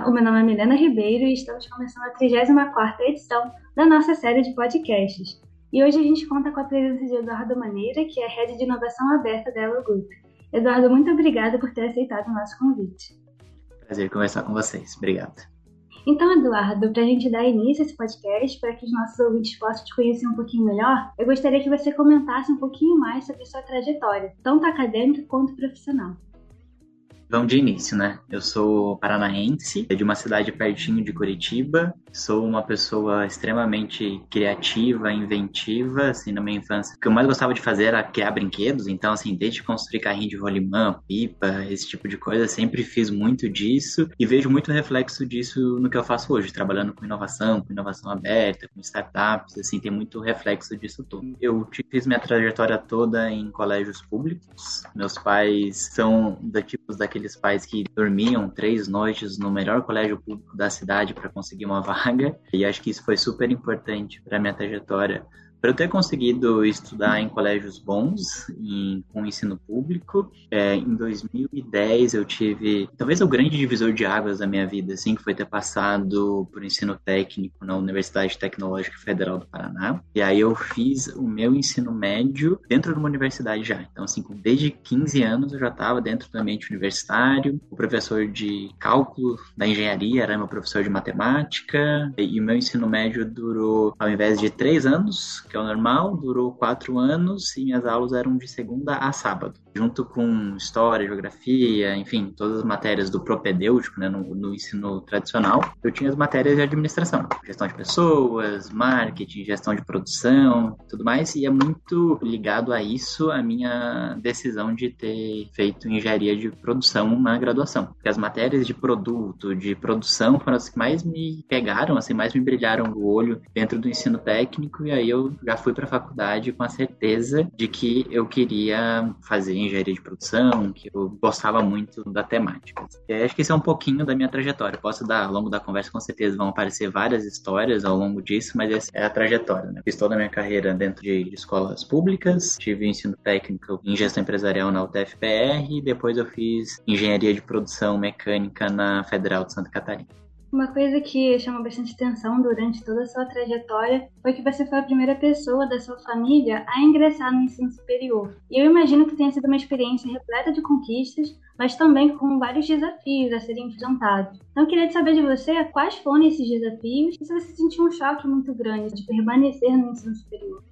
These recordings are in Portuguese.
Olá, o meu nome é Milena Ribeiro e estamos começando a 34ª edição da nossa série de podcasts. E hoje a gente conta com a presença de Eduardo Maneira, que é Head de Inovação Aberta da Elo Group. Eduardo, muito obrigada por ter aceitado o nosso convite. Prazer conversar com vocês. Obrigado. Então, Eduardo, para a gente dar início a esse podcast, para que os nossos ouvintes possam te conhecer um pouquinho melhor, eu gostaria que você comentasse um pouquinho mais sobre sua trajetória, tanto acadêmica quanto profissional. Vamos de início, né? Eu sou paranaense, de uma cidade pertinho de Curitiba. Sou uma pessoa extremamente criativa, inventiva, assim, na minha infância. O que eu mais gostava de fazer era criar brinquedos, então, assim, desde construir carrinho de rolimã, pipa, esse tipo de coisa, sempre fiz muito disso e vejo muito reflexo disso no que eu faço hoje, trabalhando com inovação, com inovação aberta, com startups, assim, tem muito reflexo disso tudo. Eu fiz minha trajetória toda em colégios públicos. Meus pais são da tipos aqueles pais que dormiam três noites no melhor colégio público da cidade para conseguir uma vaga. E acho que isso foi super importante para minha trajetória para eu ter conseguido estudar em colégios bons, em, com ensino público, é, em 2010 eu tive, talvez o grande divisor de águas da minha vida, assim, que foi ter passado por ensino técnico na Universidade Tecnológica Federal do Paraná. E aí eu fiz o meu ensino médio dentro de uma universidade já. Então, assim, desde 15 anos eu já estava dentro do ambiente universitário. O professor de cálculo da engenharia era meu professor de matemática. E o meu ensino médio durou, ao invés de três anos, que é o normal, durou quatro anos e minhas aulas eram de segunda a sábado junto com história, geografia, enfim, todas as matérias do propedêutico, né, no, no, ensino tradicional, eu tinha as matérias de administração, gestão de pessoas, marketing, gestão de produção, tudo mais, e é muito ligado a isso a minha decisão de ter feito engenharia de produção na graduação, porque as matérias de produto, de produção foram as que mais me pegaram, assim, mais me brilharam o olho dentro do ensino técnico, e aí eu já fui para a faculdade com a certeza de que eu queria fazer engenharia de produção, que eu gostava muito da temática. E acho que isso é um pouquinho da minha trajetória. Posso dar, ao longo da conversa, com certeza vão aparecer várias histórias ao longo disso, mas essa é a trajetória. Né? Fiz toda a minha carreira dentro de escolas públicas, tive ensino técnico em gestão empresarial na UTFPR e depois eu fiz engenharia de produção mecânica na Federal de Santa Catarina. Uma coisa que chamou bastante atenção durante toda a sua trajetória foi que você foi a primeira pessoa da sua família a ingressar no ensino superior. E eu imagino que tenha sido uma experiência repleta de conquistas, mas também com vários desafios a serem enfrentados. Então eu queria saber de você quais foram esses desafios e se você sentiu um choque muito grande de permanecer no ensino superior.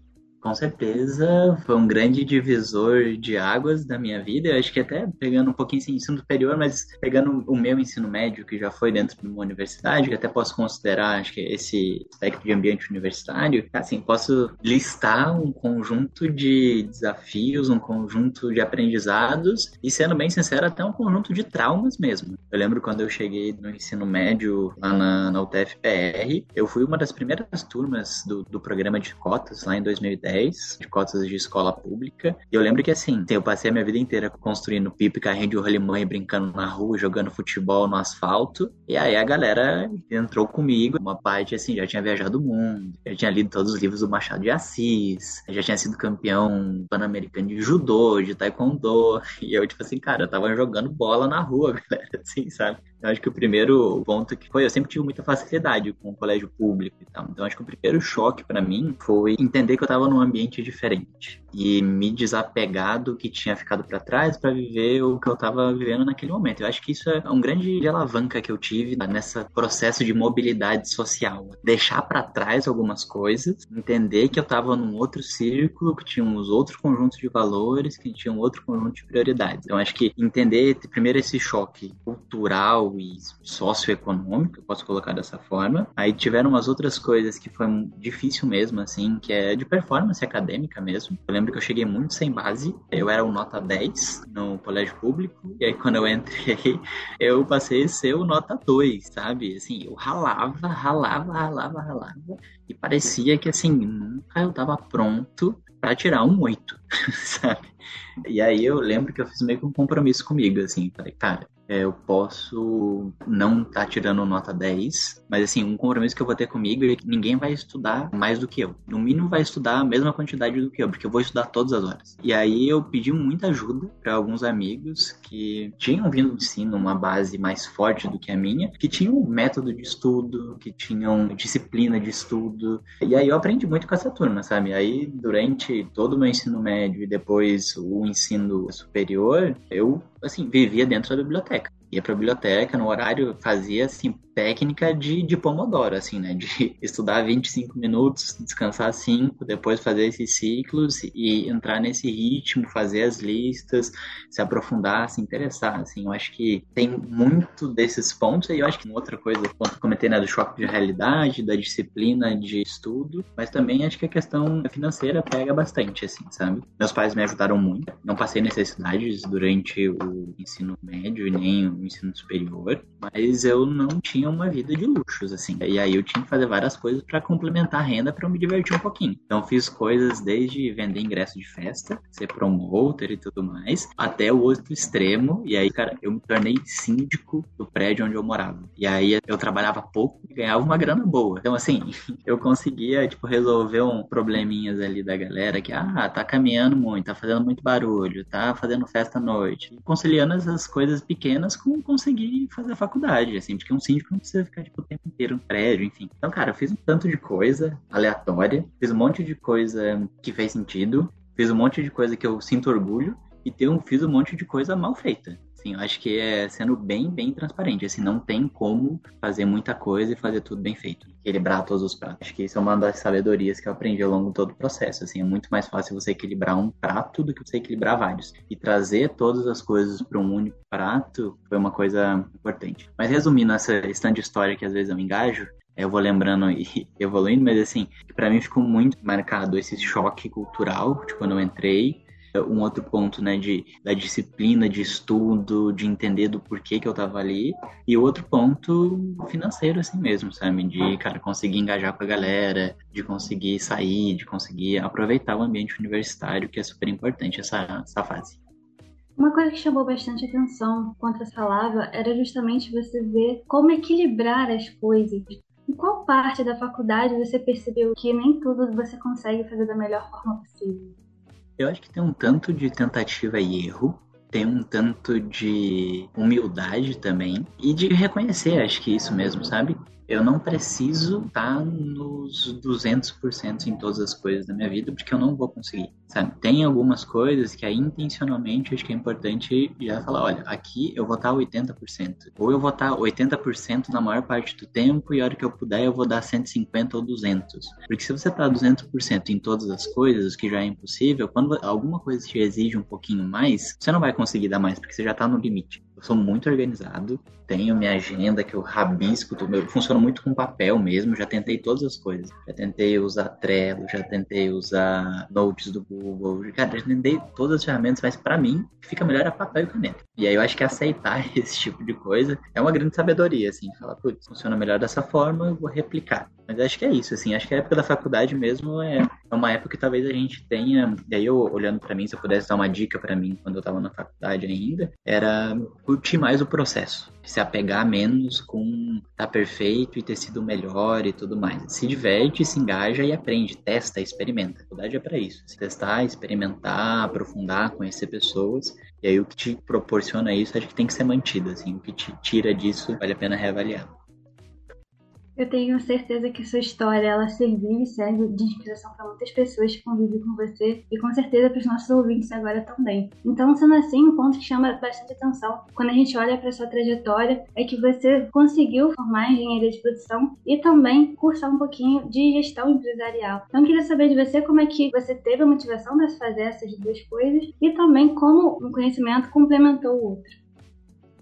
Com certeza, foi um grande divisor de águas da minha vida. Eu acho que até pegando um pouquinho assim, ensino superior, mas pegando o meu ensino médio, que já foi dentro de uma universidade, que até posso considerar, acho que esse aspecto de ambiente universitário, assim, posso listar um conjunto de desafios, um conjunto de aprendizados e, sendo bem sincero, até um conjunto de traumas mesmo. Eu lembro quando eu cheguei no ensino médio lá na, na UTFPR, eu fui uma das primeiras turmas do, do programa de cotas lá em 2010 2010, de cotas de escola pública. E eu lembro que assim, eu passei a minha vida inteira construindo pipa, carrinho de rolimã e brincando na rua, jogando futebol no asfalto. E aí a galera entrou comigo, uma parte assim, já tinha viajado o mundo, já tinha lido todos os livros do Machado de Assis, já tinha sido campeão pan-americano de judô, de taekwondo. E eu, tipo assim, cara, eu tava jogando bola na rua, galera, assim, sabe? Eu acho que o primeiro ponto que foi, eu sempre tive muita facilidade com o colégio público e tal. Então acho que o primeiro choque para mim foi entender que eu tava num ambiente diferente e me desapegar do que tinha ficado para trás para viver o que eu tava vivendo naquele momento. Eu acho que isso é um grande alavanca que eu tive nesse processo de mobilidade social. Deixar para trás algumas coisas, entender que eu tava num outro círculo, que tinha uns outros conjuntos de valores, que tinha um outro conjunto de prioridades. Então acho que entender primeiro esse choque cultural e socioeconômico, eu posso colocar dessa forma. Aí tiveram umas outras coisas que foi difícil mesmo, assim, que é de performance acadêmica mesmo. Eu lembro que eu cheguei muito sem base, eu era o nota 10 no colégio público, e aí quando eu entrei, eu passei a ser o nota 2, sabe? Assim, eu ralava, ralava, ralava, ralava, e parecia que, assim, nunca eu tava pronto para tirar um 8. sabe? E aí eu lembro que eu fiz meio que um compromisso comigo, assim, falei, cara, é, eu posso não estar tá tirando nota 10, mas assim, um compromisso que eu vou ter comigo é que ninguém vai estudar mais do que eu. No mínimo vai estudar a mesma quantidade do que eu, porque eu vou estudar todas as horas. E aí eu pedi muita ajuda para alguns amigos que tinham vindo do ensino uma base mais forte do que a minha, que tinham método de estudo, que tinham disciplina de estudo. E aí eu aprendi muito com essa turma, sabe? Aí durante todo o meu ensino médio e depois o ensino superior, eu assim, vivia dentro da biblioteca ia para a biblioteca no horário, fazia assim técnica de, de Pomodoro, assim, né? De estudar 25 minutos, descansar 5, depois fazer esses ciclos e entrar nesse ritmo, fazer as listas, se aprofundar, se interessar, assim. Eu acho que tem muito desses pontos e eu acho que outra coisa, quando eu comentei, né, do choque de realidade, da disciplina de estudo, mas também acho que a questão financeira pega bastante, assim, sabe? Meus pais me ajudaram muito, não passei necessidades durante o ensino médio e nem o ensino superior, mas eu não tinha uma vida de luxos, assim. E aí eu tinha que fazer várias coisas para complementar a renda para me divertir um pouquinho. Então fiz coisas desde vender ingresso de festa, ser promoter e tudo mais, até o outro extremo. E aí, cara, eu me tornei síndico do prédio onde eu morava. E aí eu trabalhava pouco e ganhava uma grana boa. Então, assim, eu conseguia, tipo, resolver um probleminhas ali da galera que, ah, tá caminhando muito, tá fazendo muito barulho, tá fazendo festa à noite. E conciliando essas coisas pequenas com conseguir fazer a faculdade, assim, porque um síndico não precisa ficar, tipo, o tempo inteiro no prédio, enfim. Então, cara, eu fiz um tanto de coisa aleatória, fiz um monte de coisa que fez sentido, fiz um monte de coisa que eu sinto orgulho, e tenho, fiz um monte de coisa mal feita. Assim, eu acho que é sendo bem, bem transparente. Assim, não tem como fazer muita coisa e fazer tudo bem feito. Equilibrar todos os pratos. Acho que isso é uma das sabedorias que eu aprendi ao longo de todo o processo. Assim, é muito mais fácil você equilibrar um prato do que você equilibrar vários. E trazer todas as coisas para um único prato foi uma coisa importante. Mas resumindo essa stand de história que às vezes eu engajo, eu vou lembrando e evoluindo, mas assim, para mim ficou muito marcado esse choque cultural, tipo, quando eu entrei, um outro ponto, né, de, da disciplina, de estudo, de entender do porquê que eu tava ali, e outro ponto financeiro, assim mesmo, sabe, de, cara, conseguir engajar com a galera, de conseguir sair, de conseguir aproveitar o ambiente universitário, que é super importante essa, essa fase. Uma coisa que chamou bastante atenção quanto essa lava era justamente você ver como equilibrar as coisas. Em qual parte da faculdade você percebeu que nem tudo você consegue fazer da melhor forma possível? Eu acho que tem um tanto de tentativa e erro, tem um tanto de humildade também e de reconhecer, acho que isso mesmo, sabe? Eu não preciso estar nos 200% em todas as coisas da minha vida, porque eu não vou conseguir, sabe? Tem algumas coisas que aí intencionalmente acho que é importante já falar, olha, aqui eu vou estar 80%, ou eu vou estar 80% na maior parte do tempo e a hora que eu puder eu vou dar 150 ou 200. Porque se você está 200% em todas as coisas, que já é impossível, quando alguma coisa te exige um pouquinho mais, você não vai conseguir dar mais, porque você já está no limite. Eu sou muito organizado, tenho minha agenda que eu rabisco, tudo, eu funciono muito com papel mesmo, já tentei todas as coisas. Já tentei usar Trello, já tentei usar notes do Google, cara, já tentei todas as ferramentas, mas para mim, fica melhor é papel e caneta. E aí eu acho que aceitar esse tipo de coisa é uma grande sabedoria, assim, falar, putz, funciona melhor dessa forma, eu vou replicar. Mas acho que é isso, assim, acho que a época da faculdade mesmo é, é uma época que talvez a gente tenha, e aí eu olhando para mim, se eu pudesse dar uma dica para mim quando eu tava na faculdade ainda, era curtir mais o processo, se apegar menos com tá perfeito e ter sido melhor e tudo mais. Se diverte, se engaja e aprende, testa, experimenta. A faculdade é para isso, se testar, experimentar, aprofundar, conhecer pessoas. E aí o que te proporciona isso, acho que tem que ser mantido, assim, o que te tira disso vale a pena reavaliar. Eu tenho certeza que sua história ela serviu e serve de inspiração para muitas pessoas que convivem com você e com certeza para os nossos ouvintes agora também. Então, sendo assim, um ponto que chama bastante atenção quando a gente olha para sua trajetória é que você conseguiu formar engenharia de produção e também cursar um pouquinho de gestão empresarial. Então, queria saber de você como é que você teve a motivação de fazer essas duas coisas e também como um conhecimento complementou o outro.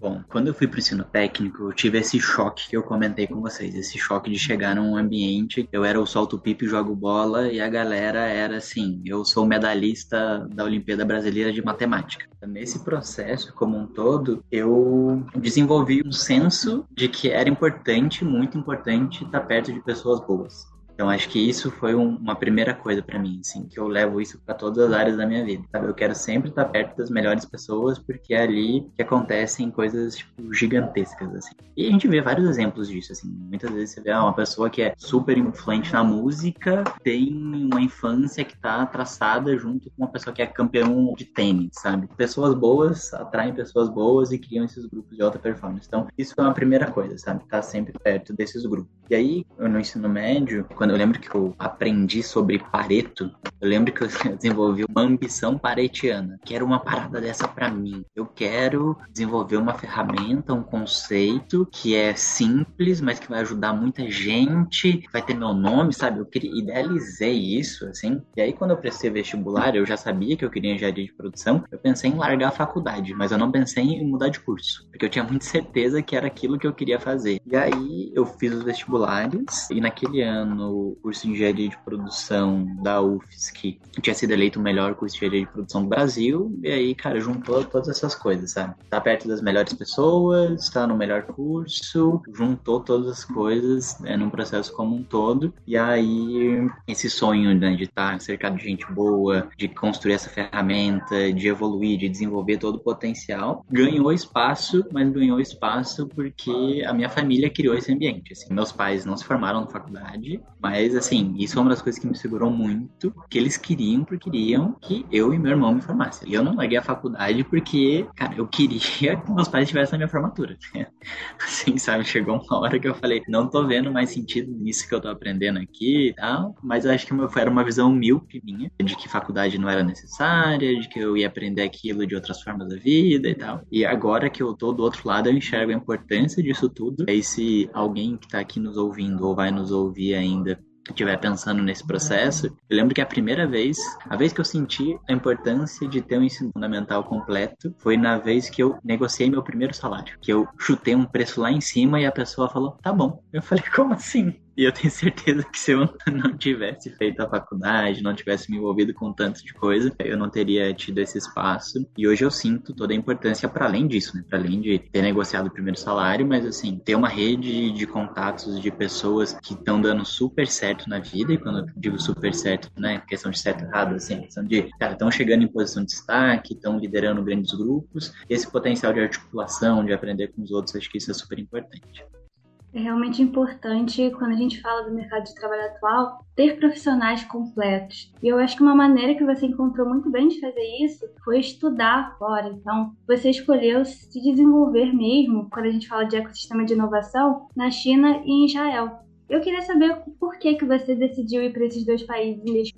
Bom, quando eu fui para o ensino técnico, eu tive esse choque que eu comentei com vocês. Esse choque de chegar num ambiente, eu era o solto pipe, jogo bola, e a galera era assim, eu sou medalhista da Olimpíada Brasileira de Matemática. Nesse processo como um todo, eu desenvolvi um senso de que era importante, muito importante, estar perto de pessoas boas Então acho que isso foi um, uma primeira coisa para mim, assim, que eu levo isso para todas as áreas da minha vida, sabe? Eu quero sempre estar perto das melhores pessoas porque é ali que acontecem coisas tipo gigantescas assim. E a gente vê vários exemplos disso, assim. Muitas vezes você vê ah, uma pessoa que é super influente na música, tem uma infância que tá traçada junto com uma pessoa que é campeão de tênis, sabe? Pessoas boas atraem pessoas boas e criam esses grupos de alta performance. Então, isso é uma primeira coisa, sabe? Tá sempre perto desses grupos. E aí, no ensino médio, quando eu lembro que eu aprendi sobre Pareto, eu lembro que eu desenvolvi uma ambição paretiana, que era uma parada dessa para mim. Eu quero desenvolver uma ferramenta, um conceito que é simples, mas que vai ajudar muita gente, vai ter meu nome, sabe? Eu idealizei isso, assim. E aí, quando eu prestei vestibular, eu já sabia que eu queria engenharia de produção. Eu pensei em largar a faculdade, mas eu não pensei em mudar de curso, porque eu tinha muita certeza que era aquilo que eu queria fazer. E aí, eu fiz os vestibulares, e naquele ano, curso de engenharia de produção da UFSC tinha sido eleito o melhor curso de engenharia de produção do Brasil. E aí, cara, juntou todas essas coisas, sabe? Tá perto das melhores pessoas, tá no melhor curso, juntou todas as coisas é, num processo como um todo. E aí, esse sonho né, de estar tá cercado de gente boa, de construir essa ferramenta, de evoluir, de desenvolver todo o potencial, ganhou espaço, mas ganhou espaço porque a minha família criou esse ambiente. Assim. Meus pais não se formaram na faculdade, mas assim, isso é uma das coisas que me segurou muito, que eles queriam, porque queriam que eu e meu irmão me formassem. E eu não larguei a faculdade porque, cara, eu queria que meus pais estivessem na minha formatura. Assim, sabe? Chegou uma hora que eu falei, não tô vendo mais sentido nisso que eu tô aprendendo aqui e tal, mas eu acho que era uma visão míope minha, de que faculdade não era necessária, de que eu ia aprender aquilo de outras formas da vida e tal. E agora que eu tô do outro lado, eu enxergo a importância disso tudo. E se alguém que tá aqui nos ouvindo ou vai nos ouvir ainda estiver pensando nesse processo, eu lembro que a primeira vez, a vez que eu senti a importância de ter um ensino fundamental completo, foi na vez que eu negociei meu primeiro salário, que eu chutei um preço lá em cima e a pessoa falou: "Tá bom". Eu falei: "Como assim?" E eu tenho certeza que se eu não tivesse feito a faculdade, não tivesse me envolvido com tanto de coisa, eu não teria tido esse espaço. E hoje eu sinto toda a importância para além disso, né? Para além de ter negociado o primeiro salário, mas assim, ter uma rede de contatos de pessoas que estão dando super certo na vida, e quando eu digo super certo, né? Questão de certo errado, assim, questão de, cara, estão chegando em posição de destaque, estão liderando grandes grupos, esse potencial de articulação, de aprender com os outros, acho que isso é super importante. É realmente importante, quando a gente fala do mercado de trabalho atual, ter profissionais completos. E eu acho que uma maneira que você encontrou muito bem de fazer isso foi estudar fora. Então, você escolheu se desenvolver mesmo, quando a gente fala de ecossistema de inovação, na China e em Israel. Eu queria saber por que, que você decidiu ir para esses dois países mesmo.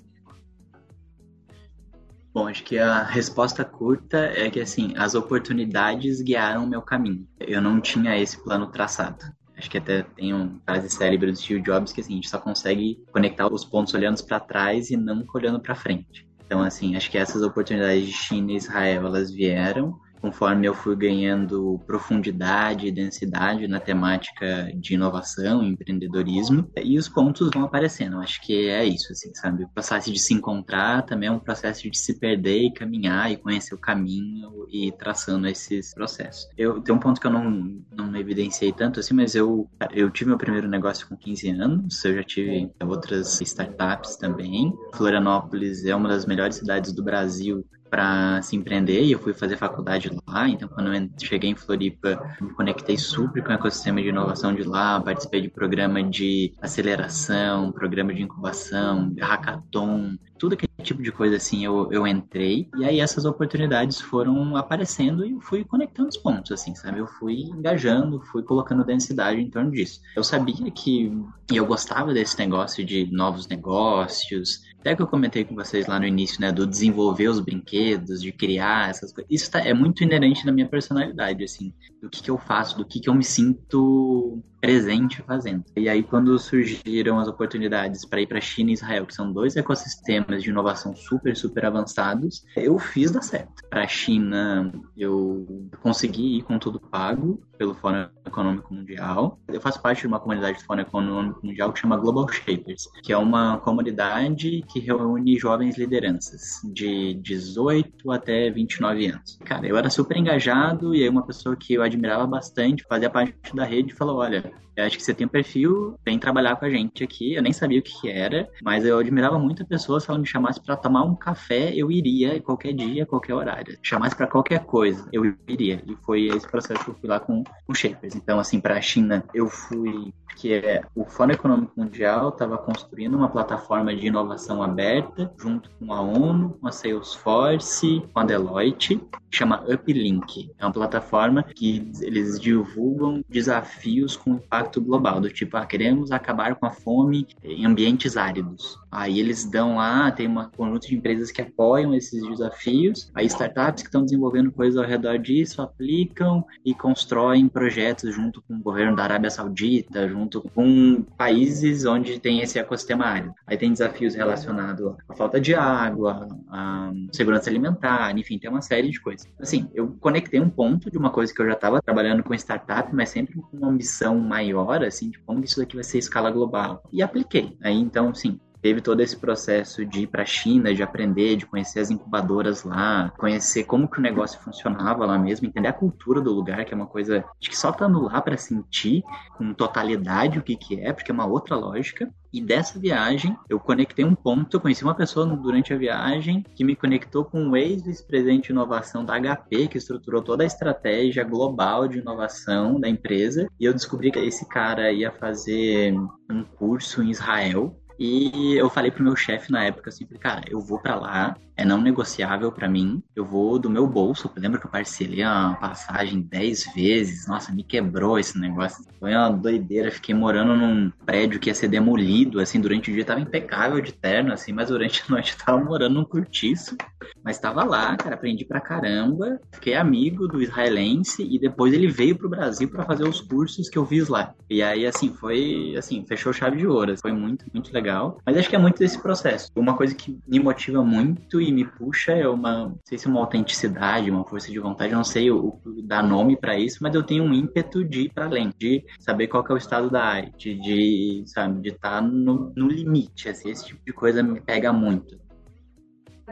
Bom, acho que a resposta curta é que assim, as oportunidades guiaram o meu caminho. Eu não tinha esse plano traçado. Acho que até tem uma frase célebre do Steve Jobs que assim, a gente só consegue conectar os pontos olhando para trás e não olhando para frente. Então, assim, acho que essas oportunidades de China e Israel, elas vieram conforme eu fui ganhando profundidade e densidade na temática de inovação e empreendedorismo, e os pontos vão aparecendo. Acho que é isso, assim, sabe? O processo de se encontrar também é um processo de se perder e caminhar e conhecer o caminho e traçando esses processos. Eu tem um ponto que eu não, não evidenciei tanto assim, mas eu eu tive meu primeiro negócio com 15 anos, eu já tive outras startups também. Florianópolis é uma das melhores cidades do Brasil para se empreender e eu fui fazer faculdade lá. Então, quando eu cheguei em Floripa, me conectei super com o ecossistema de inovação de lá, participei de programa de aceleração, programa de incubação, hackathon, tudo aquele tipo de coisa assim eu, eu entrei. E aí essas oportunidades foram aparecendo e eu fui conectando os pontos, assim, sabe? Eu fui engajando, fui colocando densidade em torno disso. Eu sabia que eu gostava desse negócio de novos negócios, até que eu comentei com vocês lá no início, né, do desenvolver os brinquedos, de criar essas coisas. Isso tá, é muito inerente na minha personalidade, assim, do que, que eu faço, do que, que eu me sinto presente fazendo. E aí, quando surgiram as oportunidades para ir para China e Israel, que são dois ecossistemas de inovação super, super avançados, eu fiz dar certo. Para a China, eu consegui ir com tudo pago pelo Fórum Econômico Mundial. Eu faço parte de uma comunidade do Fórum Econômico Mundial que chama Global Shapers, que é uma comunidade que reúne jovens lideranças de 18 até 29 anos. Cara, eu era super engajado e aí uma pessoa que eu admirava bastante fazia parte da rede e falou: olha, Eu acho que você tem um perfil, vem trabalhar com a gente aqui. Eu nem sabia o que, que era, mas eu admirava muito a pessoa. Se ela me chamasse para tomar um café, eu iria qualquer dia, qualquer horário. Chamasse para qualquer coisa, eu iria. E foi esse processo que eu fui lá com, com Shapers. Então, assim, para a China, eu fui que é o Fórum Econômico Mundial estava construindo uma plataforma de inovação aberta junto com a ONU, com a Salesforce, com a Deloitte, chama Uplink. É uma plataforma que eles divulgam desafios com impacto global, do tipo, ah, queremos acabar com a fome em ambientes áridos. Aí eles dão lá, tem um conjunto de empresas que apoiam esses desafios, aí startups que estão desenvolvendo coisas ao redor disso aplicam e constroem projetos junto com o governo da Arábia Saudita, junto com países onde tem esse ecossistema árido. Aí tem desafios relacionados à falta de água, à segurança alimentar, enfim, tem uma série de coisas. Assim, eu conectei um ponto de uma coisa que eu já estava trabalhando com startup, mas sempre com uma ambição maior, assim, de como isso daqui vai ser escala global. E apliquei. Aí, então, sim, teve todo esse processo de ir para a China, de aprender, de conhecer as incubadoras lá, conhecer como que o negócio funcionava lá mesmo, entender a cultura do lugar, que é uma coisa acho que só estando lá para sentir com totalidade o que que é, porque é uma outra lógica. E dessa viagem, eu conectei um ponto, eu conheci uma pessoa durante a viagem que me conectou com o ex-vice-presidente de inovação da HP, que estruturou toda a estratégia global de inovação da empresa, e eu descobri que esse cara ia fazer um curso em Israel e eu falei pro meu chefe na época assim, cara, eu vou para lá, é não negociável para mim, eu vou do meu bolso. Eu lembro que eu parcelei a passagem 10 vezes, nossa, me quebrou esse negócio. Foi uma doideira, fiquei morando num prédio que ia ser demolido, assim, durante o dia tava impecável de terno, assim, mas durante a noite tava morando num cortiço. Mas tava lá, cara, aprendi pra caramba, fiquei amigo do israelense e depois ele veio pro Brasil para fazer os cursos que eu fiz lá. E aí, assim, foi, assim, fechou chave de ouro, foi muito, muito legal. Mas acho que é muito desse processo. Uma coisa que me motiva muito e me puxa é uma, não sei se é uma autenticidade, uma força de vontade, não sei o, o dar nome para isso, mas eu tenho um ímpeto de ir para além, de saber qual é o estado da arte, de, sabe, de estar tá no, no limite, assim, esse tipo de coisa me pega muito.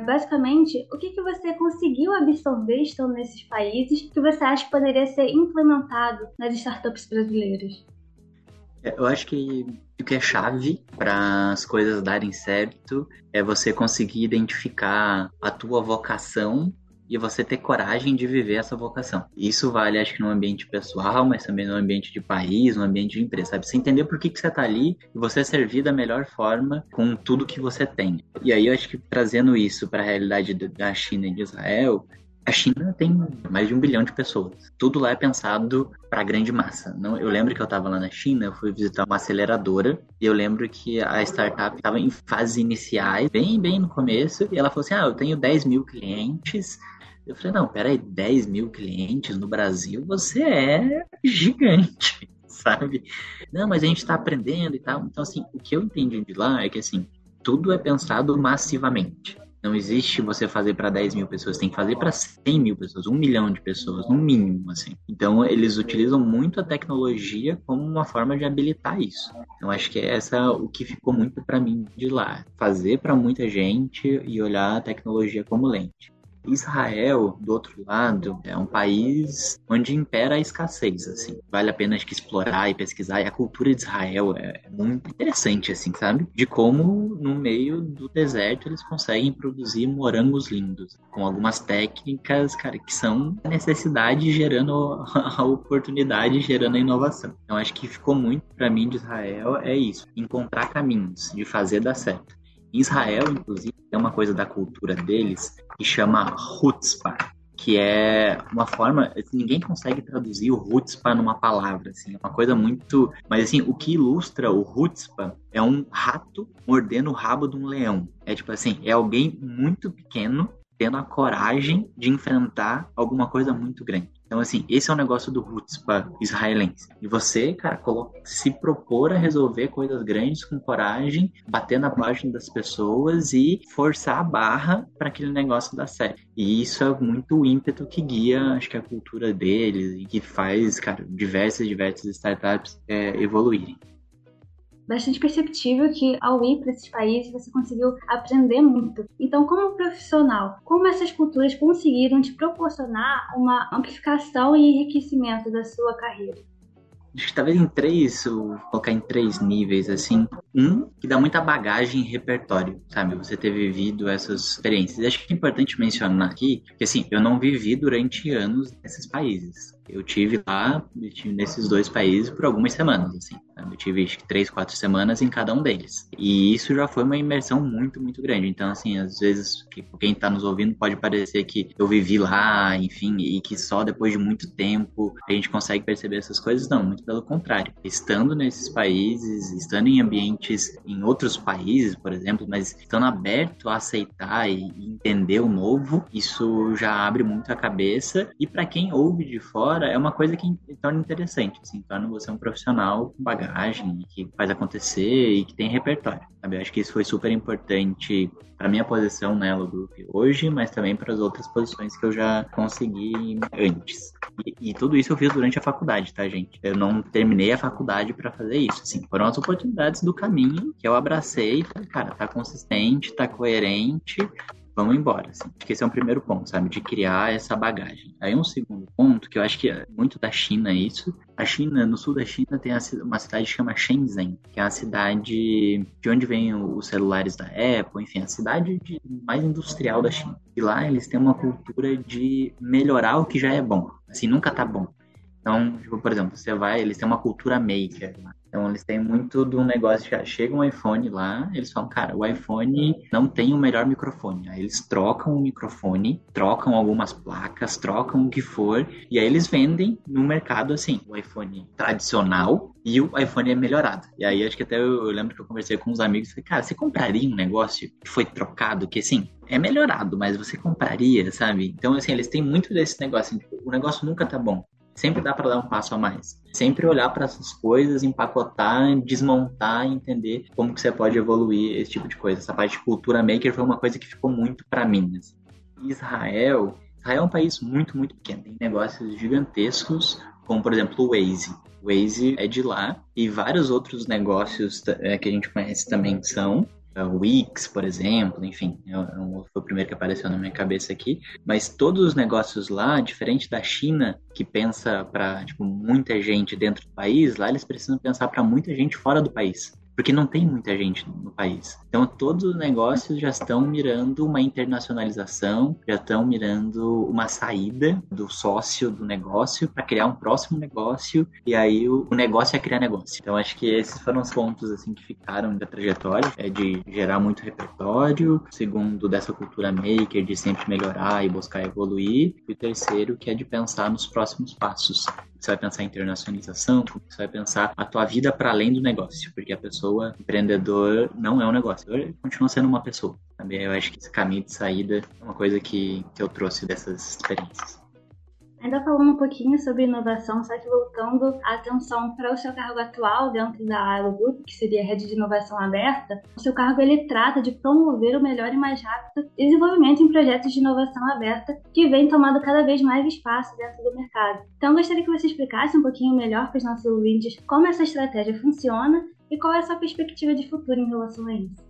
Basicamente, o que, que você conseguiu absorver estando nesses países que você acha que poderia ser implementado nas startups brasileiras? É, eu acho que o que é chave para as coisas darem certo é você conseguir identificar a tua vocação e você ter coragem de viver essa vocação. Isso vale, acho que no ambiente pessoal, mas também no ambiente de país, no ambiente de empresa, sabe? Você entender por que, que você está ali e você servir da melhor forma com tudo que você tem. E aí eu acho que trazendo isso para a realidade da China e de Israel, a China tem mais de um bilhão de pessoas. Tudo lá é pensado para grande massa. Não, eu lembro que eu estava lá na China, eu fui visitar uma aceleradora e eu lembro que a startup estava em fases iniciais, bem, bem no começo, e ela falou assim: Ah, eu tenho 10 mil clientes. Eu falei: Não, peraí, 10 mil clientes no Brasil, você é gigante, sabe? Não, mas a gente está aprendendo e tal. Então, assim, o que eu entendi de lá é que, assim, tudo é pensado massivamente. Não existe você fazer para 10 mil pessoas, tem que fazer para 100 mil pessoas, um milhão de pessoas, no mínimo, assim. Então, eles utilizam muito a tecnologia como uma forma de habilitar isso. Então, acho que é essa o que ficou muito para mim de lá. Fazer para muita gente e olhar a tecnologia como lente. Israel, do outro lado, é um país onde impera a escassez, assim. Vale a pena acho que explorar e pesquisar. E a cultura de Israel é muito interessante, assim, sabe? De como no meio do deserto eles conseguem produzir morangos lindos, com algumas técnicas, cara, que são a necessidade gerando a oportunidade, gerando a inovação. Então acho que ficou muito para mim de Israel é isso, encontrar caminhos de fazer dar certo. Israel, inclusive, tem uma coisa da cultura deles que chama Hutzpah, que é uma forma, assim, ninguém consegue traduzir o Hutzpah numa palavra, assim, é uma coisa muito, mas assim, o que ilustra o Hutzpah é um rato mordendo o rabo de um leão. É tipo assim, é alguém muito pequeno tendo a coragem de enfrentar alguma coisa muito grande. Então, assim, esse é o negócio do Hutzpah israelense. E você, cara, se propor a resolver coisas grandes com coragem, bater na página das pessoas e forçar a barra para aquele negócio dar certo. E isso é muito o ímpeto que guia, acho que a cultura deles e que faz, cara, diversas, diversas startups é, evoluírem bastante perceptível que ao ir para esses países você conseguiu aprender muito. Então, como profissional, como essas culturas conseguiram te proporcionar uma amplificação e enriquecimento da sua carreira? acho que talvez em três, vou colocar em três níveis, assim. Um, que dá muita bagagem e repertório, sabe? Você ter vivido essas experiências. Acho que é importante mencionar aqui que, assim, eu não vivi durante anos nesses países. Eu tive lá, eu tive nesses dois países por algumas semanas, assim. Eu tive acho que três, quatro semanas em cada um deles. E isso já foi uma imersão muito, muito grande. Então, assim, às vezes, quem está nos ouvindo pode parecer que eu vivi lá, enfim, e que só depois de muito tempo a gente consegue perceber essas coisas. Não, muito pelo contrário. Estando nesses países, estando em ambientes em outros países, por exemplo, mas estando aberto a aceitar e entender o novo, isso já abre muito a cabeça. E para quem ouve de fora, é uma coisa que torna interessante, assim, torna você um profissional com bagagem, que faz acontecer e que tem repertório. Sabe? Eu acho que isso foi super importante para minha posição né, no grupo hoje, mas também para as outras posições que eu já consegui antes. E, e, tudo isso eu fiz durante a faculdade, tá, gente? Eu não terminei a faculdade para fazer isso. Assim, foram as oportunidades do caminho que eu abracei cara, tá consistente, tá coerente, vamos embora. Assim. Acho que esse é um primeiro ponto, sabe? De criar essa bagagem. Aí um segundo ponto, que eu acho que é muito da China isso. A China, no sul da China, tem uma cidade que chama Shenzhen, que é a cidade de onde vêm os celulares da Apple, enfim, a cidade de, mais industrial da China. E lá eles têm uma cultura de melhorar o que já é bom. Assim, nunca tá bom. Então, tipo, por exemplo, você vai, eles têm uma cultura maker. Então eles têm muito do negócio que chega um iPhone lá, eles falam, cara, o iPhone não tem o melhor microfone. Aí eles trocam o microfone, trocam algumas placas, trocam o que for, e aí eles vendem no mercado assim, o iPhone tradicional e o iPhone é melhorado. E aí acho que até eu, eu lembro que eu conversei com uns amigos e falei, cara, você compraria um negócio que foi trocado, que assim, é melhorado, mas você compraria, sabe? Então, assim, eles têm muito desse negócio. Assim, o negócio nunca tá bom sempre dá para dar um passo a mais. Sempre olhar para essas coisas, empacotar, desmontar entender como que você pode evoluir esse tipo de coisa. Essa parte de cultura maker foi uma coisa que ficou muito para mim. Assim. Israel, Israel é um país muito, muito pequeno. Tem negócios gigantescos, como por exemplo o Waze. O Waze é de lá e vários outros negócios é, que a gente conhece também são. O Wix, por exemplo, enfim, é, é foi o primeiro que apareceu na minha cabeça aqui. Mas todos os negócios lá, diferente da China, que pensa para tipo, muita gente dentro do país, lá eles precisam pensar para muita gente fora do país porque não tem muita gente no país. Então, todos os negócios já estão mirando uma internacionalização, já estão mirando uma saída do sócio do negócio para criar um próximo negócio e aí o, negócio é criar negócio. Então, acho que esses foram os pontos assim que ficaram da trajetória, é de gerar muito repertório, segundo dessa cultura maker de sempre melhorar e buscar evoluir, e o terceiro que é de pensar nos próximos passos você vai pensar em internacionalização, você vai pensar a tua vida para além do negócio, porque a pessoa empreendedor não é um negócio, ele continua sendo uma pessoa. Também eu acho que esse caminho de saída é uma coisa que, que eu trouxe dessas experiências. Ainda falando um pouquinho sobre inovação, só que voltando a atenção para o seu cargo atual dentro da Ailo Group, que seria a rede de inovação aberta, o seu cargo ele trata de promover o melhor e mais rápido desenvolvimento em projetos de inovação aberta que vem tomando cada vez mais espaço dentro do mercado. Então, gostaria que você explicasse um pouquinho melhor para os nossos ouvintes como essa estratégia funciona e qual é a sua perspectiva de futuro em relação a isso.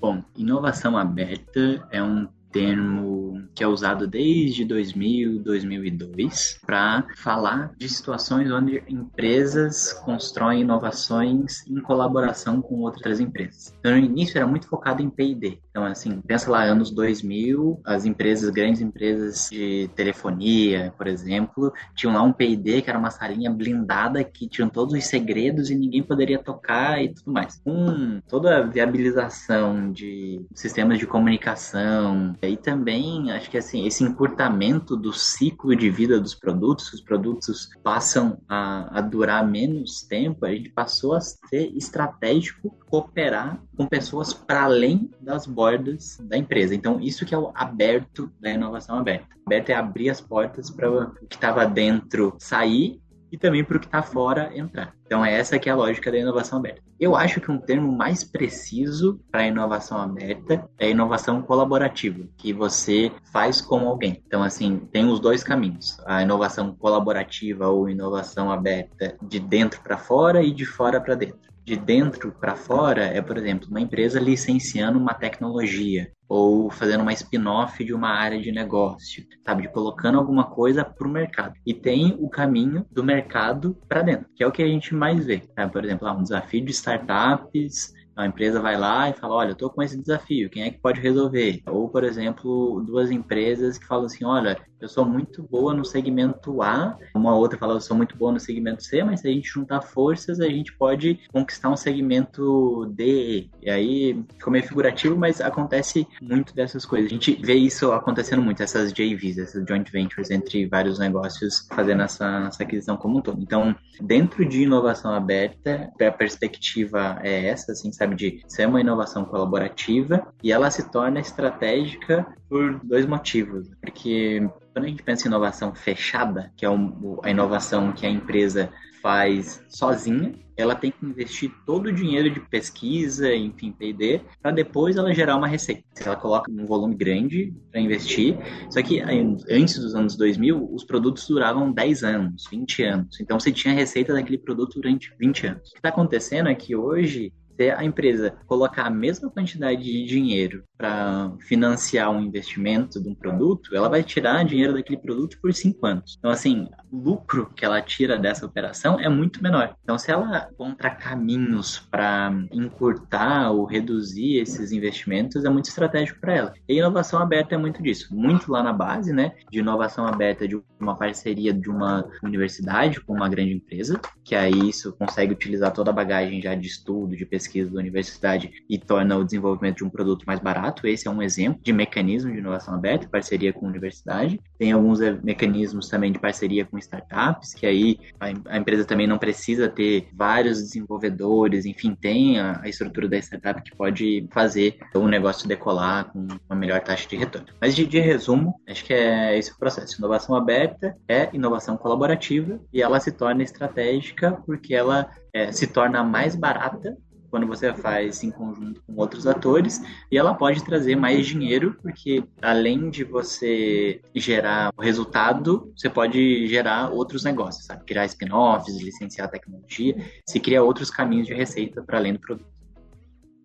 Bom, inovação aberta é um termo que é usado desde 2000, 2002 para falar de situações onde empresas constroem inovações em colaboração com outras empresas. Então, no início era muito focado em P&D. Então, assim, pensa lá, anos 2000, as empresas, grandes empresas de telefonia, por exemplo, tinham lá um P&D que era uma salinha blindada que tinham todos os segredos e ninguém poderia tocar e tudo mais. Com toda a viabilização de sistemas de comunicação, e também, acho que assim, esse encurtamento do ciclo de vida dos produtos, os produtos passam a, a durar menos tempo, a gente passou a ser estratégico cooperar com pessoas para além das bordas da empresa. Então, isso que é o aberto da inovação aberta. Aberto é abrir as portas para o que estava dentro sair e também para o que está fora entrar. Então, é essa que é a lógica da inovação aberta. Eu acho que um termo mais preciso para inovação aberta é inovação colaborativa, que você faz com alguém. Então, assim, tem os dois caminhos: a inovação colaborativa ou inovação aberta de dentro para fora e de fora para dentro de dentro para fora é, por exemplo, uma empresa licenciando uma tecnologia ou fazendo uma spin-off de uma área de negócio, sabe, de colocando alguma coisa para o mercado. E tem o caminho do mercado para dentro, que é o que a gente mais vê. Sabe? Por exemplo, um desafio de startups a empresa vai lá e fala, olha, eu estou com esse desafio, quem é que pode resolver? Ou, por exemplo, duas empresas que falam assim, olha, eu sou muito boa no segmento A, uma outra fala, eu sou muito boa no segmento C, mas se a gente juntar forças, a gente pode conquistar um segmento D. E aí, ficou meio figurativo, mas acontece muito dessas coisas. A gente vê isso acontecendo muito, essas JVs, essas joint ventures entre vários negócios fazendo essa, essa aquisição como um todo. Então, dentro de inovação aberta, a perspectiva é essa, assim, sabe, de ser uma inovação colaborativa e ela se torna estratégica por dois motivos. Porque quando a gente pensa em inovação fechada, que é a inovação que a empresa faz sozinha, ela tem que investir todo o dinheiro de pesquisa, enfim, P&D, para depois ela gerar uma receita. Ela coloca um volume grande para investir, só que antes dos anos 2000, os produtos duravam 10 anos, 20 anos. Então você tinha receita daquele produto durante 20 anos. O que está acontecendo é que hoje a empresa colocar a mesma quantidade de dinheiro para financiar um investimento de um produto, ela vai tirar dinheiro daquele produto por cinco anos. Então, assim, o lucro que ela tira dessa operação é muito menor. Então, se ela encontrar caminhos para encurtar ou reduzir esses investimentos, é muito estratégico para ela. E a inovação aberta é muito disso. Muito lá na base, né, de inovação aberta de uma parceria de uma universidade com uma grande empresa, que aí isso consegue utilizar toda a bagagem já de estudo, de pesquisa da universidade e torna o desenvolvimento de um produto mais barato. Esse é um exemplo de mecanismo de inovação aberta, parceria com universidade. Tem alguns eh, mecanismos também de parceria com startups, que aí a, empresa também não precisa ter vários desenvolvedores, enfim, tem a, a estrutura da startup que pode fazer o negócio decolar com uma melhor taxa de retorno. Mas de, de resumo, acho que é esse o processo. Inovação aberta é inovação colaborativa e ela se torna estratégica porque ela é, se torna mais barata quando você faz em conjunto com outros atores, e ela pode trazer mais dinheiro, porque além de você gerar o resultado, você pode gerar outros negócios, sabe? Criar spin-offs, licenciar tecnologia, se cria outros caminhos de receita para além do produto.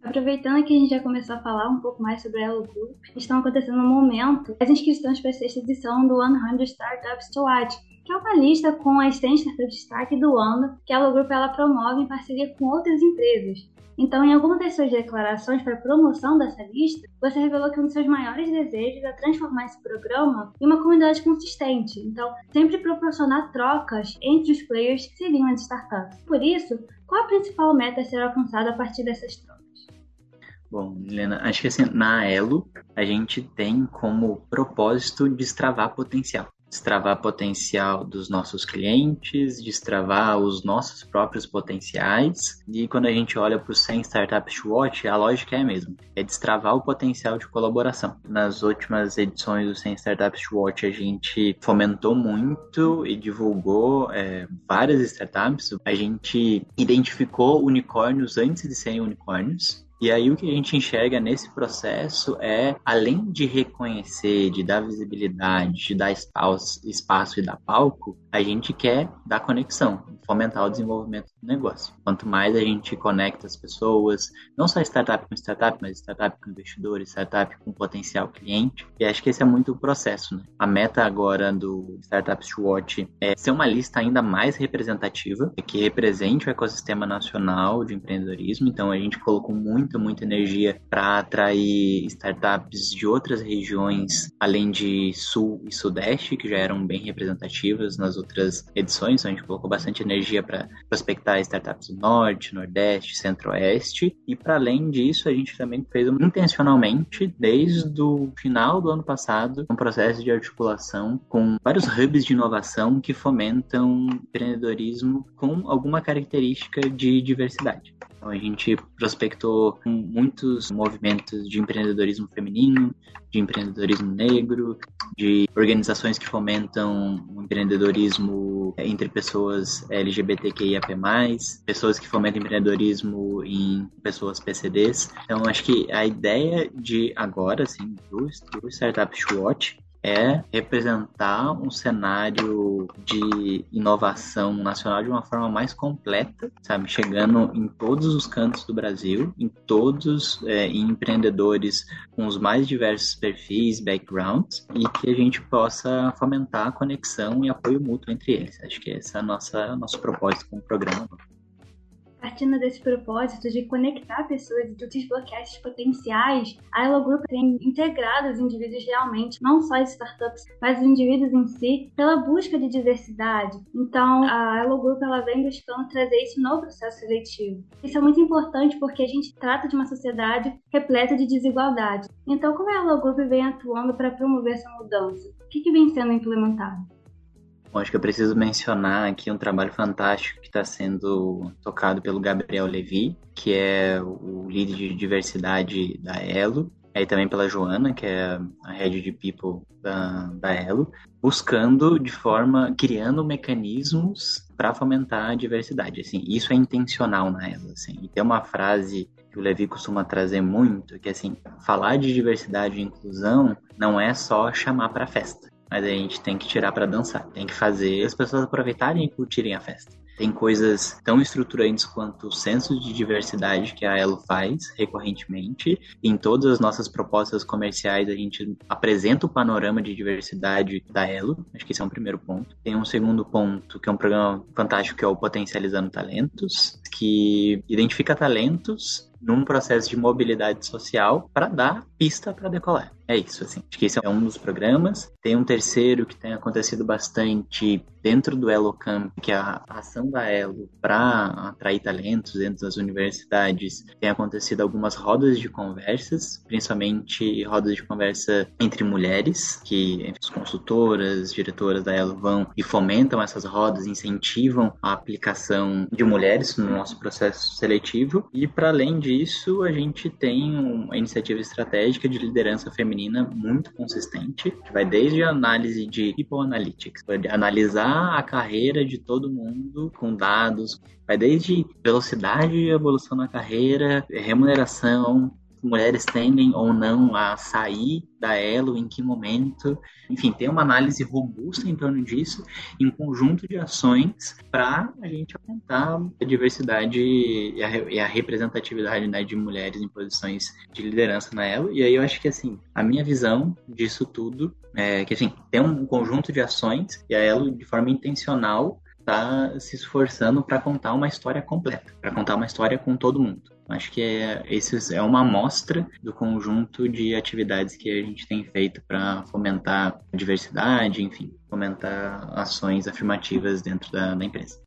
Aproveitando que a gente já começou a falar um pouco mais sobre a Elo Group, estão acontecendo no momento as inscrições para a sexta edição do 100 Startups to Watch, que é uma lista com as 100 startups de destaque do ano que a Elo Group ela promove em parceria com outras empresas. Então, em alguma das suas declarações para a promoção dessa lista, você revelou que um dos seus maiores desejos é transformar esse programa em uma comunidade consistente. Então, sempre proporcionar trocas entre os players que seriam as startups. Por isso, qual a principal meta a ser alcançada a partir dessas trocas? Bom, Helena, acho que assim, na Elo, a gente tem como propósito destravar potencial destravar potencial dos nossos clientes, destravar os nossos próprios potenciais. E quando a gente olha para o 100 Startups Watch, a lógica é a mesma, é destravar o potencial de colaboração. Nas últimas edições do 100 Startups Watch, a gente fomentou muito e divulgou é, várias startups. A gente identificou unicórnios antes de serem unicórnios. E aí o que a gente enxerga nesse processo é, além de reconhecer, de dar visibilidade, de dar espaço, espaço e dar palco, a gente quer dar conexão, fomentar o desenvolvimento do negócio. Quanto mais a gente conecta as pessoas, não só startup com startup, mas startup com investidores, startup com potencial cliente, e acho que esse é muito o processo. Né? A meta agora do Startups to Watch é ser uma lista ainda mais representativa, que represente o ecossistema nacional de empreendedorismo, então a gente colocou muita, muita energia para atrair startups de outras regiões, além de Sul e Sudeste, que já eram bem representativas nas outras edições, então a gente colocou bastante energia para prospectar startups do Norte, Nordeste, Centro-Oeste. E para além disso, a gente também fez intencionalmente, desde o final do ano passado, um processo de articulação com vários hubs de inovação que fomentam empreendedorismo com alguma característica de diversidade. Então a gente prospectou muitos movimentos de empreendedorismo feminino, de empreendedorismo negro, de organizações que fomentam o empreendedorismo entre pessoas LGBTQIAP+, pessoas que fomentam empreendedorismo em pessoas PCDs. Então acho que a ideia de agora, assim, do, do Startup Watch é representar um cenário de inovação nacional de uma forma mais completa, sabe? Chegando em todos os cantos do Brasil, em todos, é, em empreendedores com os mais diversos perfis, backgrounds, e que a gente possa fomentar a conexão e apoio mútuo entre eles. Acho que esse é o nosso propósito com o programa partindo desse propósito de conectar pessoas e de desbloquear esses potenciais, a Elo Group tem integrado os indivíduos realmente, não só as startups, mas os indivíduos em si, pela busca de diversidade. Então, a Elo Group ela vem buscando trazer isso no processo seletivo. Isso é muito importante porque a gente trata de uma sociedade repleta de desigualdade. Então, como a Elo Group vem atuando para promover essa mudança? O que, que vem sendo implementado? Bom, acho que eu preciso mencionar aqui um trabalho fantástico que está sendo tocado pelo Gabriel Levi, que é o líder de diversidade da Elo, e também pela Joana, que é a head de people da, da Elo, buscando de forma, criando mecanismos para fomentar a diversidade. Assim, isso é intencional na Elo. Assim. E tem uma frase que o Levi costuma trazer muito, que é assim, falar de diversidade e inclusão não é só chamar para festa mas a gente tem que tirar para dançar. Tem que fazer as pessoas aproveitarem e curtirem a festa. Tem coisas tão estruturantes quanto o senso de diversidade que a Elo faz recorrentemente. Em todas as nossas propostas comerciais, a gente apresenta o panorama de diversidade da Elo. Acho que esse é um primeiro ponto. Tem um segundo ponto, que é um programa fantástico, que é o Potencializando Talentos, que identifica talentos num processo de mobilidade social para dar pista para decolar. É isso, assim. Acho que esse é um dos programas. Tem um terceiro que tem acontecido bastante dentro do Elo Camp, que é a ação da Elo para atrair talentos dentro das universidades. Tem acontecido algumas rodas de conversas, principalmente rodas de conversa entre mulheres, que as consultoras, diretoras da Elo vão e fomentam essas rodas, incentivam a aplicação de mulheres no nosso processo seletivo. E para além disso, a gente tem uma iniciativa estratégica de liderança feminina muito consistente, que vai desde a análise de People Analytics, analisar a carreira de todo mundo com dados, vai desde velocidade e evolução na carreira, remuneração, mulheres tendem ou não a sair da Elo, em que momento. Enfim, tem uma análise robusta em torno disso, em um conjunto de ações para a gente aumentar a diversidade e a, e a representatividade né, de mulheres em posições de liderança na Elo. E aí eu acho que, assim, a minha visão disso tudo é que, assim, tem um conjunto de ações e a Elo, de forma intencional, está se esforçando para contar uma história completa, para contar uma história com todo mundo. Acho que é, esse é uma amostra do conjunto de atividades que a gente tem feito para fomentar a diversidade, enfim, fomentar ações afirmativas dentro da, da empresa.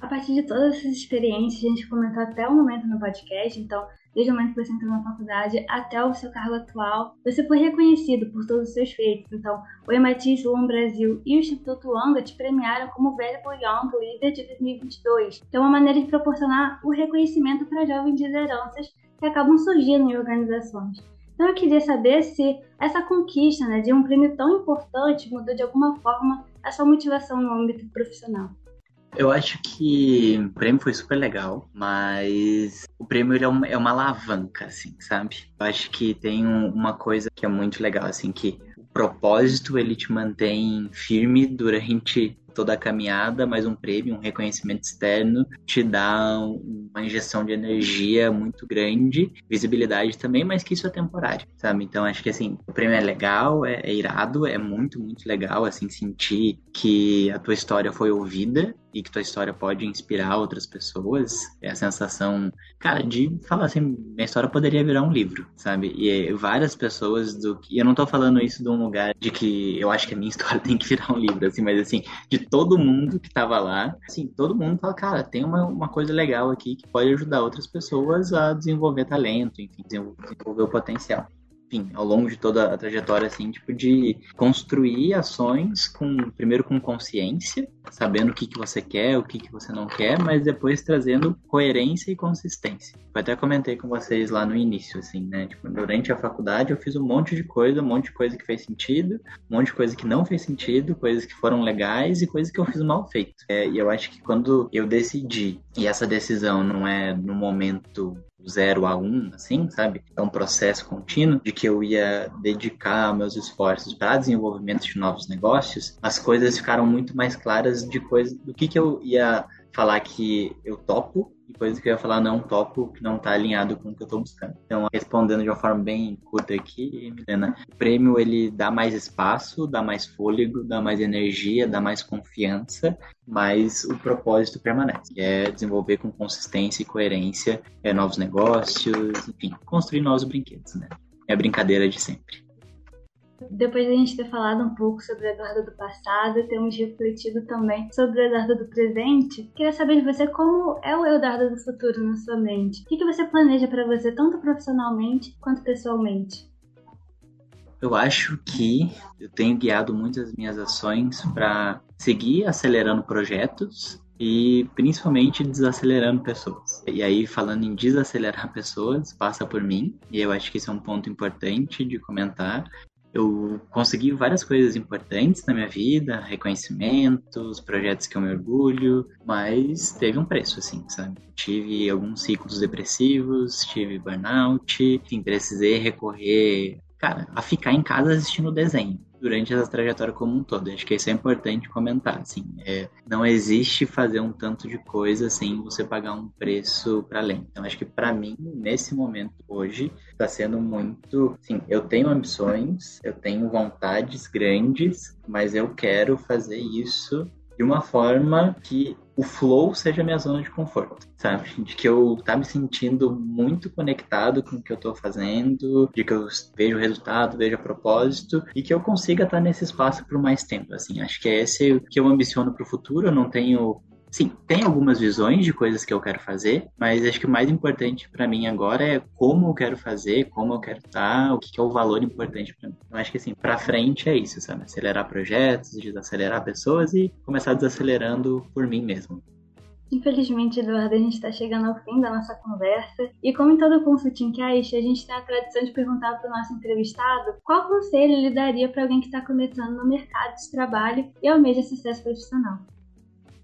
A partir de todas essas experiências, a gente comentou até o momento no podcast, então desde o momento que você entrou na faculdade até o seu cargo atual, você foi reconhecido por todos os seus feitos. Então, o MIT Sloan Brasil e o Instituto Anga te premiaram como Valuable Young Leader de 2022. Então, é uma maneira de proporcionar o reconhecimento para jovens lideranças que acabam surgindo em organizações. Então, eu queria saber se essa conquista né, de um prêmio tão importante mudou de alguma forma a sua motivação no âmbito profissional. Eu acho que o prêmio foi super legal, mas o prêmio ele é, uma, é uma alavanca, assim, sabe? Eu acho que tem um, uma coisa que é muito legal, assim, que o propósito ele te mantém firme durante toda a caminhada, mas um prêmio, um reconhecimento externo te dá uma injeção de energia muito grande, visibilidade também, mas que isso é temporário, sabe? Então acho que assim, o prêmio é legal, é, é irado, é muito, muito legal, assim, sentir que a tua história foi ouvida e que tua história pode inspirar outras pessoas. É a sensação, cara, de falar assim, minha história poderia virar um livro, sabe? E várias pessoas do e eu não tô falando isso de um lugar de que eu acho que a minha história tem que virar um livro, assim, mas assim, de todo mundo que tava lá, assim, todo mundo fala, cara, tem uma, uma coisa legal aqui que pode ajudar outras pessoas a desenvolver talento, enfim, desenvolver o potencial enfim, ao longo de toda a trajetória, assim, tipo, de construir ações com, primeiro com consciência, sabendo o que, que você quer, o que, que você não quer, mas depois trazendo coerência e consistência. Eu até comentei com vocês lá no início, assim, né? Tipo, durante a faculdade eu fiz um monte de coisa, um monte de coisa que fez sentido, um monte de coisa que não fez sentido, coisas que foram legais e coisas que eu fiz mal feito. É, e eu acho que quando eu decidi, e essa decisão não é no momento zero a um, assim, sabe? É um processo contínuo de que eu ia dedicar meus esforços para desenvolvimento de novos negócios, as coisas ficaram muito mais claras de coisa do que que eu ia falar que eu topo e coisas que eu ia falar não topo, que não está alinhado com o que eu estou buscando. Então, respondendo de uma forma bem curta aqui, Milena, o prêmio ele dá mais espaço, dá mais fôlego, dá mais energia, dá mais confiança, mas o propósito permanece, que é desenvolver com consistência e coerência é, novos negócios, enfim, construir novos brinquedos, né? É a brincadeira de sempre. Depois de a gente ter falado um pouco sobre o Eduardo do passado, temos refletido também sobre o Eduardo do presente. Queria saber de você como é o Eduardo do futuro na sua mente. O que, você planeja para você, tanto profissionalmente quanto pessoalmente? Eu acho que eu tenho guiado muitas minhas ações para seguir acelerando projetos e principalmente desacelerando pessoas. E aí, falando em desacelerar pessoas, passa por mim, e eu acho que esse é um ponto importante de comentar, eu consegui várias coisas importantes na minha vida, reconhecimentos, projetos que eu me orgulho, mas teve um preço, assim, sabe? Tive alguns ciclos depressivos, tive burnout, enfim, precisei recorrer, cara, a ficar em casa assistindo desenho durante essa trajetória como um todo. Acho que isso é importante comentar, assim, é, não existe fazer um tanto de coisa sem você pagar um preço para além. Então, acho que para mim, nesse momento hoje, está sendo muito, sim, eu tenho ambições, eu tenho vontades grandes, mas eu quero fazer isso de uma forma que o flow seja minha zona de conforto, sabe? De que eu tá me sentindo muito conectado com o que eu tô fazendo, de que eu vejo o resultado, vejo o propósito e que eu consiga estar nesse espaço por mais tempo, assim. Acho que é esse que eu ambiciono para o futuro. Eu não tenho Sim, tem algumas visões de coisas que eu quero fazer, mas acho que o mais importante para mim agora é como eu quero fazer, como eu quero estar, o que, é o valor importante para mim. Eu acho que assim, para frente é isso, sabe? Acelerar projetos, desacelerar pessoas e começar desacelerando por mim mesmo. Infelizmente, Eduardo, a gente está chegando ao fim da nossa conversa. E como em todo Consulting Cast, a gente tem a tradição de perguntar para o nosso entrevistado qual conselho ele daria para alguém que está começando no mercado de trabalho e almeja sucesso profissional.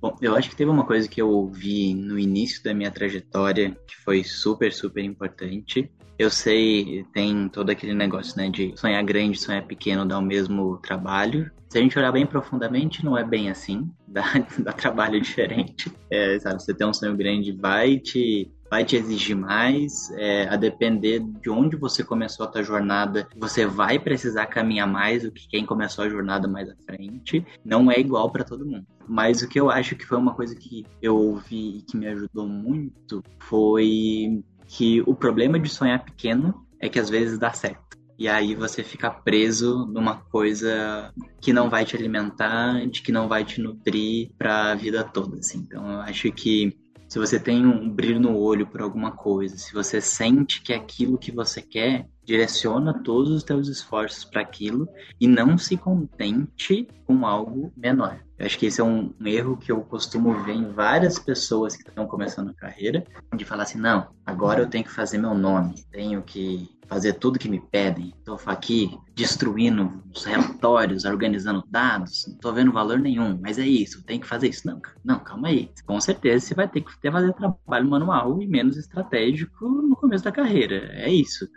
Bom, eu acho que teve uma coisa que eu ouvi no início da minha trajetória que foi super, super importante. Eu sei, tem todo aquele negócio, né, de sonhar grande, sonhar pequeno dá o mesmo trabalho. Se a gente olhar bem profundamente, não é bem assim, dá, dá trabalho diferente. É, sabe, você tem um sonho grande, vai te vai te exigir mais, é, a depender de onde você começou a tua jornada, você vai precisar caminhar mais do que quem começou a jornada mais à frente. Não é igual para todo mundo. Mas o que eu acho que foi uma coisa que eu ouvi e que me ajudou muito foi que o problema de sonhar pequeno é que às vezes dá certo. E aí você fica preso numa coisa que não vai te alimentar, de que não vai te nutrir para a vida toda, assim. Então eu acho que se você tem um brilho no olho por alguma coisa, se você sente que é aquilo que você quer, direciona todos os teus esforços para aquilo e não se contente com algo menor. Eu acho que esse é um, erro que eu costumo ver em várias pessoas que estão começando a carreira, de falar assim, não, agora eu tenho que fazer meu nome, tenho que fazer tudo que me pedem. Estou aqui destruindo os relatórios, organizando dados, não estou vendo valor nenhum, mas é isso, tem que fazer isso. Não, não, calma aí. Com certeza você vai ter que ter fazer trabalho manual e menos estratégico no começo da carreira. É isso.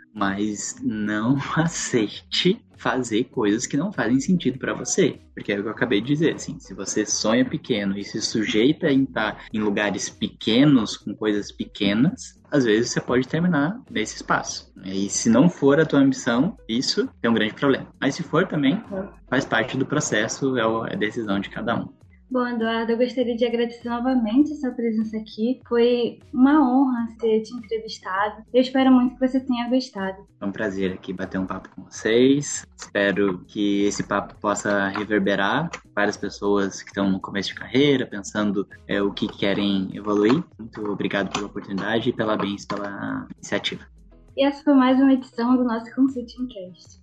Mas não aceite fazer coisas que não fazem sentido para você. Porque é o que eu acabei de dizer, assim, se você sonha pequeno e se sujeita a estar em lugares pequenos, com coisas pequenas, às vezes você pode terminar nesse espaço. E se não for a tua ambição, isso é um grande problema. Mas se for também, faz parte do processo, é a decisão de cada um. Bom, Eduardo, eu gostaria de agradecer novamente a sua presença aqui. Foi uma honra ter te entrevistado. Eu espero muito que você tenha gostado. É um prazer aqui bater um papo com vocês. Espero que esse papo possa reverberar várias pessoas que estão no começo de carreira, pensando é, o que querem evoluir. Muito obrigado pela oportunidade e parabéns pela iniciativa. E essa foi mais uma edição do nosso Consulting Cast.